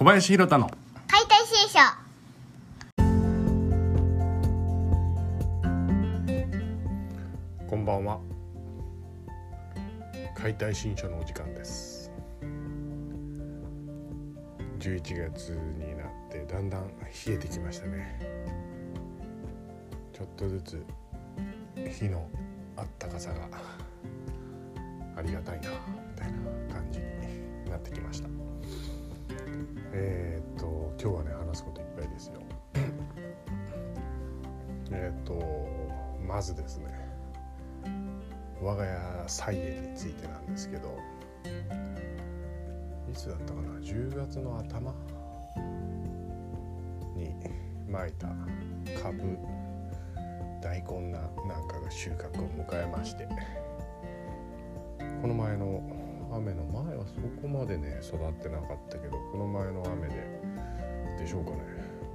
小林弘太の。解体新書。こんばんは。解体新書のお時間です。11月になってだんだん冷えてきましたね。ちょっとずつ日のあったかさがありがたいなみたいな感じになってきましたえー、っと今日はね話すこといっぱいですよ。えー、っとまずですね我が家菜園についてなんですけどいつだったかな10月の頭にまいた株大根ななんかが収穫を迎えましてこの前の雨の前はそこまでね育ってなかったけどこの前の雨ででしょうかね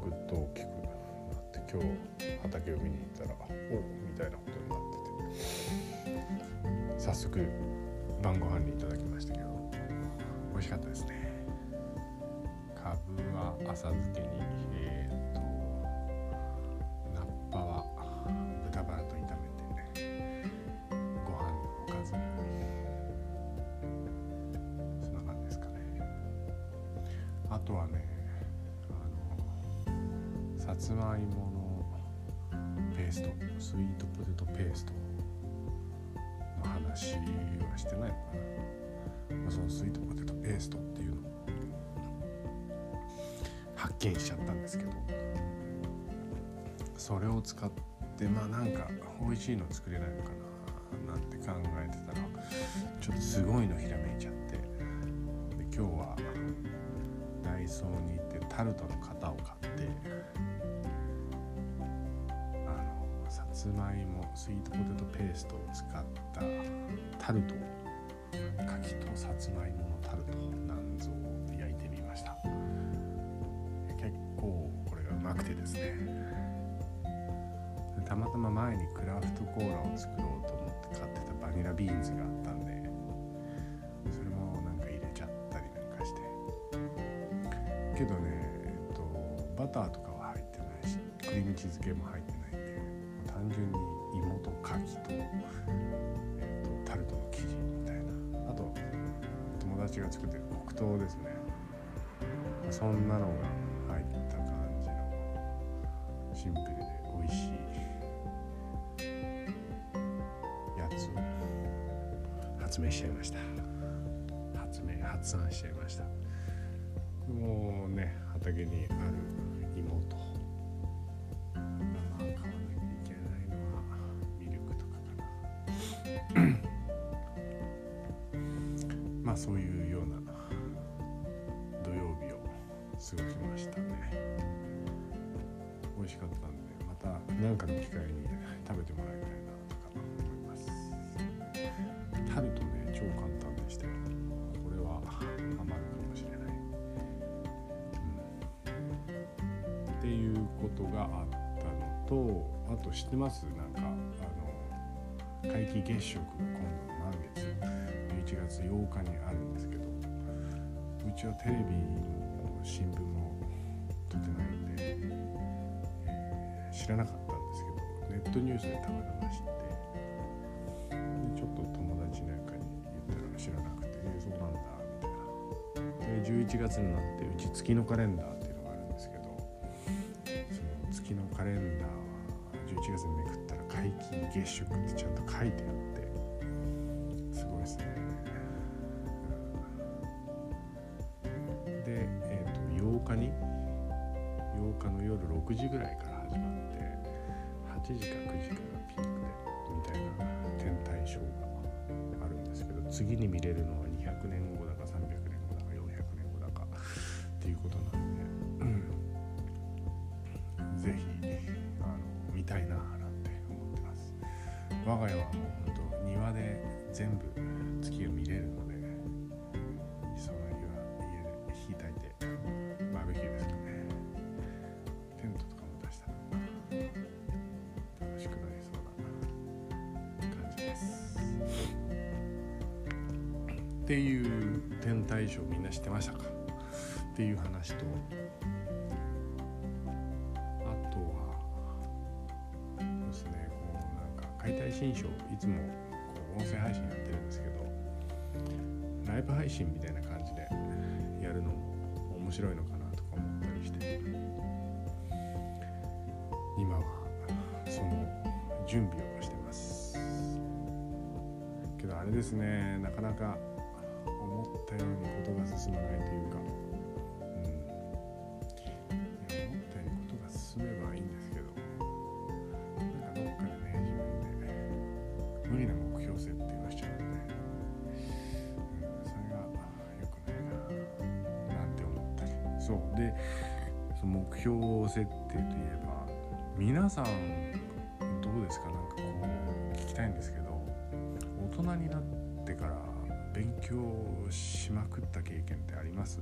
ぐっと大きくなって今日畑を見に行ったらおみたいなことになってて早速晩ご飯にいただきましたけど美味しかったですね。かぶは浅漬けにいものペーストスイートポテトペーストの話はしてないのかな、まあ、そのスイートポテトペーストっていうのを発見しちゃったんですけどそれを使ってまあなんか美味しいの作れないのかななんて考えてたらちょっとすごいのひらめいちゃってで今日はダイソーに行ってタルトの型を買ってさつまいもスイートポテトペーストを使ったタルト柿とさつまいものタルトなんぞを焼いてみました。結構これがうまくてですね。たまたま前にクラフトコーラを作ろうと思って買ってたバニラビーンズがあったんでそれもなんか入れちゃったりなんかして。けどね、えっと、バターとかは入ってないしクリームチーズ系も入ってない芋と牡蠣と,、えっとタルトの生地みたいな。あと友達が作ってる黒糖ですね。そんなのが入った感じのシンプルで美味しいやつを発明しちゃいました。発明発案しちゃいました。もうね畑にあるそういうような土曜日を過ごしましたね美味しかったんでまた何かの機会に食べてもらいたいなとか思いますタルトね超簡単でしたよこれはハマるかもしれない、うん、っていうことがあったのとあと知ってますなんかあの皆既月食が今度の満月11月8日にあるんですけどうちはテレビも新聞も撮ってないんで、えー知らなかったんですけどネットニュースでたまたま知ってでちょっと友達なんかに言ったら知らなくて「えーそうなんだ」みたいな。で11月になってうち月のカレンダーっていうのがあるんですけどその月のカレンダーは11月にめくったら皆既月食ってちゃんと書いてあっ日に？8日の夜6時ぐらいから始まって8時か9時かがピークでみたいな天体ショーがあるんですけど次に見れるのは200年後だか300年後だか400年後だかっていうことなんで、うん。ぜひあの見たいななんて思ってます。我が家はもう本当庭で全部っていう天体ショーみんな知ってましたか？っていう話とあとはそうですねこうなんか解体新書いつもこう音声配信やってるんですけどライブ配信みたいな感じでやるのも面白いのかなとか思ったりして今はその準備をれですね。なかなか思ったようにことが進まないというか、うん、思ったようにことが進めばいいんですけど。なんかどっかでね自分で無理な目標設定をしちゃうので、うん、それが良くないななんて思ったり。そう。でその目標設定といえば皆さんどうですか？なんかこう聞きたいんですけど。人になってから勉強しまくった経験ってあります？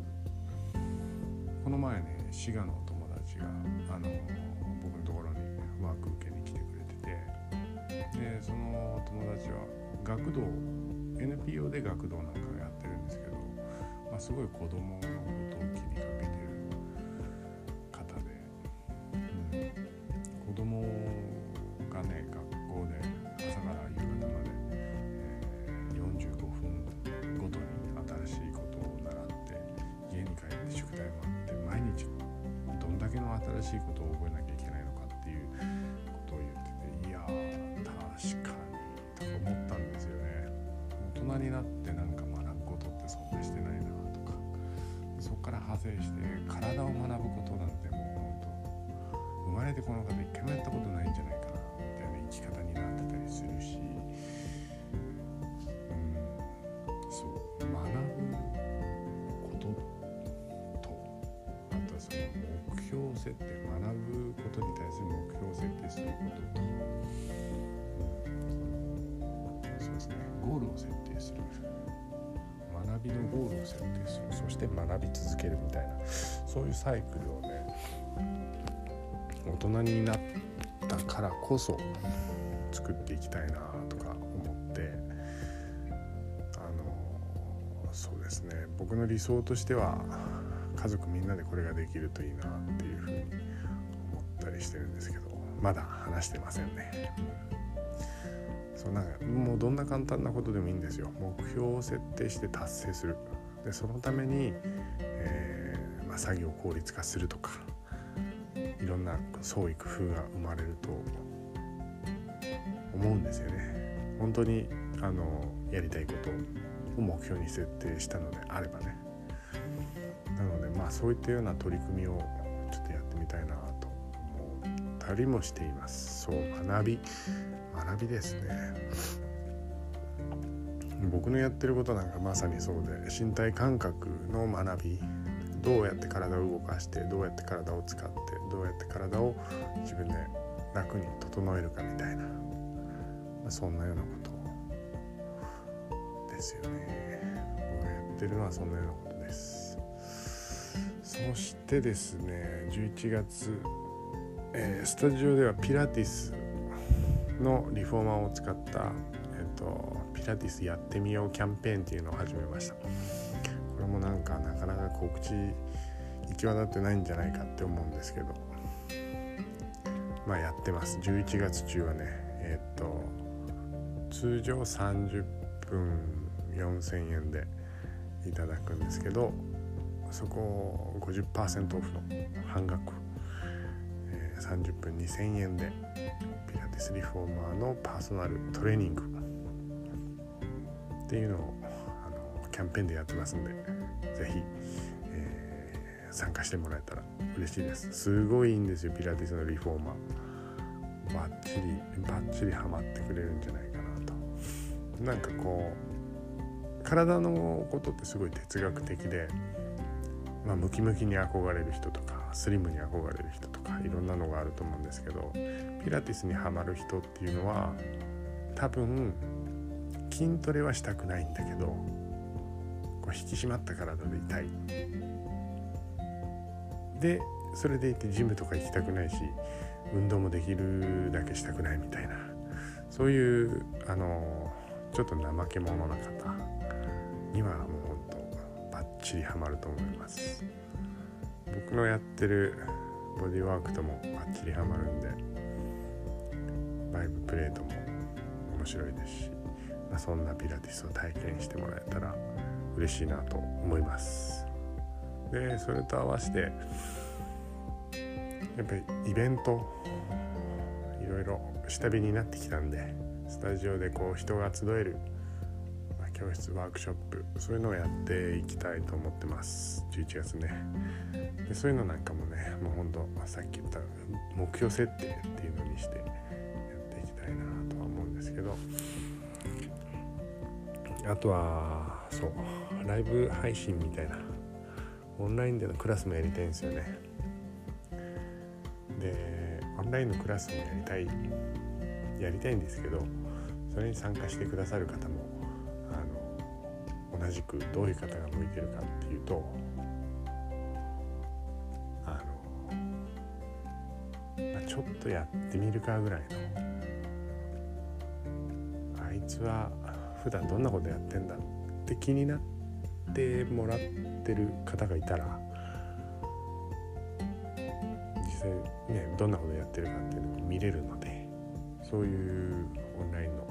この前ね滋賀のお友達があの僕のところにワーク受けに来てくれててでその友達は学童 NPO で学童なんかやってるんですけど、まあ、すごい子供のことを気にかけてる方で、うん、子供がねこの方一回もやったことないんじゃないかなみたいな生き方になってたりするしうんそう学ぶこととあとはその目標設定学ぶことに対する目標設定することと、うん、そうですねゴールを設定する。学びのゴールを設定する。そして学び続けるみたいな。そういうサイクルをね大人になったからこそ作っていきたいなとか思ってあのそうですね。僕の理想としては家族みんなでこれができるといいなっていうふうに思ったりしてるんですけどまだ話してませんね。そうなんかもうどんな簡単なことでもいいんですよ。目標を設定して達成する。でそのために、えーまあ、作業を効率化するとかいろんな創意工夫が生まれると思うんですよね。本当にあのやりたいことを目標に設定したのであればね。なのでまあそういったような取り組みをちょっとやってみたいなと思ったりもしています。そう学び。学びですね。僕のやってることなんかまさにそうで身体感覚の学びどうやって体を動かしてどうやって体を使ってどうやって体を自分で楽に整えるかみたいな、そんなようなことですよね。僕がやってるのはそんなようなことです。そしてですね11月、えースタジオではピラティスのリフォーマーを使った、えっと、ピラティスやってみようキャンペーンっていうのを始めました。れもなんかなかなか告知行き渡ってないんじゃないかって思うんですけど。まあやってます。11月中はねえっと通常30分4000円でいただくんですけどそこを50%オフの半額、えー30分2000円でピラティスリフォーマーのパーソナルトレーニング。っていうのをあのキャンペーンでやってますんで。是非、えー参加してもらえたら嬉しいです。すごいいいんですよピラティスのリフォーマー。バッチリバッチリハマってくれるんじゃないかなと。なんかこう体のことってすごい哲学的で、まあ、ムキムキに憧れる人とかスリムに憧れる人とかいろんなのがあると思うんですけどピラティスにはまる人っていうのは多分筋トレはしたくないんだけどこう引き締まった体でいたいでそれでいてジムとか行きたくないし運動もできるだけしたくないみたいなそういうあのちょっと怠け者な方にはもうほんとバッチリハマると思います僕。のやってるボディワークともバッチリハマるんでバイブプレートも面白いですし、まあ、そんなピラティスを体験してもらえたら嬉しいなと思います。でそれと合わせてやっぱりイベントいろいろ下火になってきたんでスタジオでこう人が集える教室ワークショップそういうのをやっていきたいと思ってます。11月ね。でそういうのなんかもねもうほんとさっき言った目標設定っていうのにしてやっていきたいなとは思うんですけど。あとはそうライブ配信みたいなオンラインでのクラスもやりたいんですよね。でオンラインのクラスもやりたいやりたいんですけどそれに参加してくださる方もあの同じくどういう方が向いてるかっていうとあの、まあ、ちょっとやってみるかぐらいのあいつは普段どんなことやってんだって気になってもらってる方がいたら実際ねどんなことやってるかっていうのを見れるのでそういうオンラインの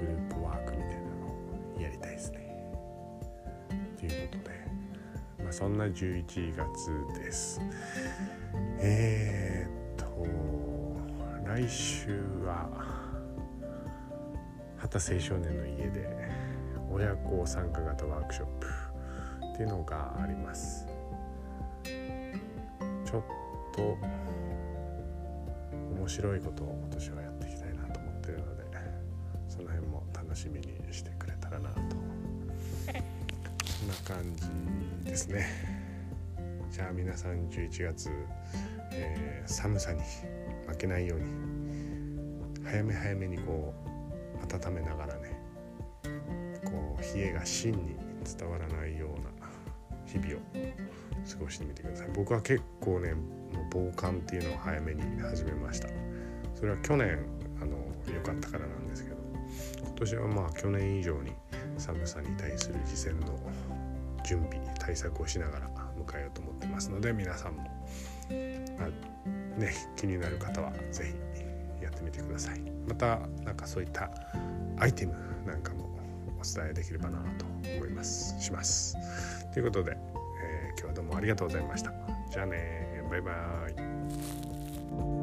グループワークみたいなのをやりたいですね。ということで、ま、そんな11月です。えー、っと来週は畑青少年の家で親子参加型ワークショップっていうのがあります。ちょっと面白いことを今年はやっていきたいなと思ってるのでその辺も楽しみにしてくれたらなとそんな感じですねじゃあ皆さん11月、えー、寒さに負けないように早め早めにこう温めながらねこう冷えが芯に伝わらないような日々を過ごしてみてください。僕は結構ねもう防寒っていうのを早めに始めました。それは去年あの良かったからなんですけど今年はまあ去年以上に寒さに対する事前の準備対策をしながら迎えようと思ってますので皆さんも、まあ、ね気になる方は是非やってみてください。またなんかそういったアイテムなんかもお伝えできればなと思います。します。ということで、えー、今日はどうもありがとうございました。じゃあねバイバーイ。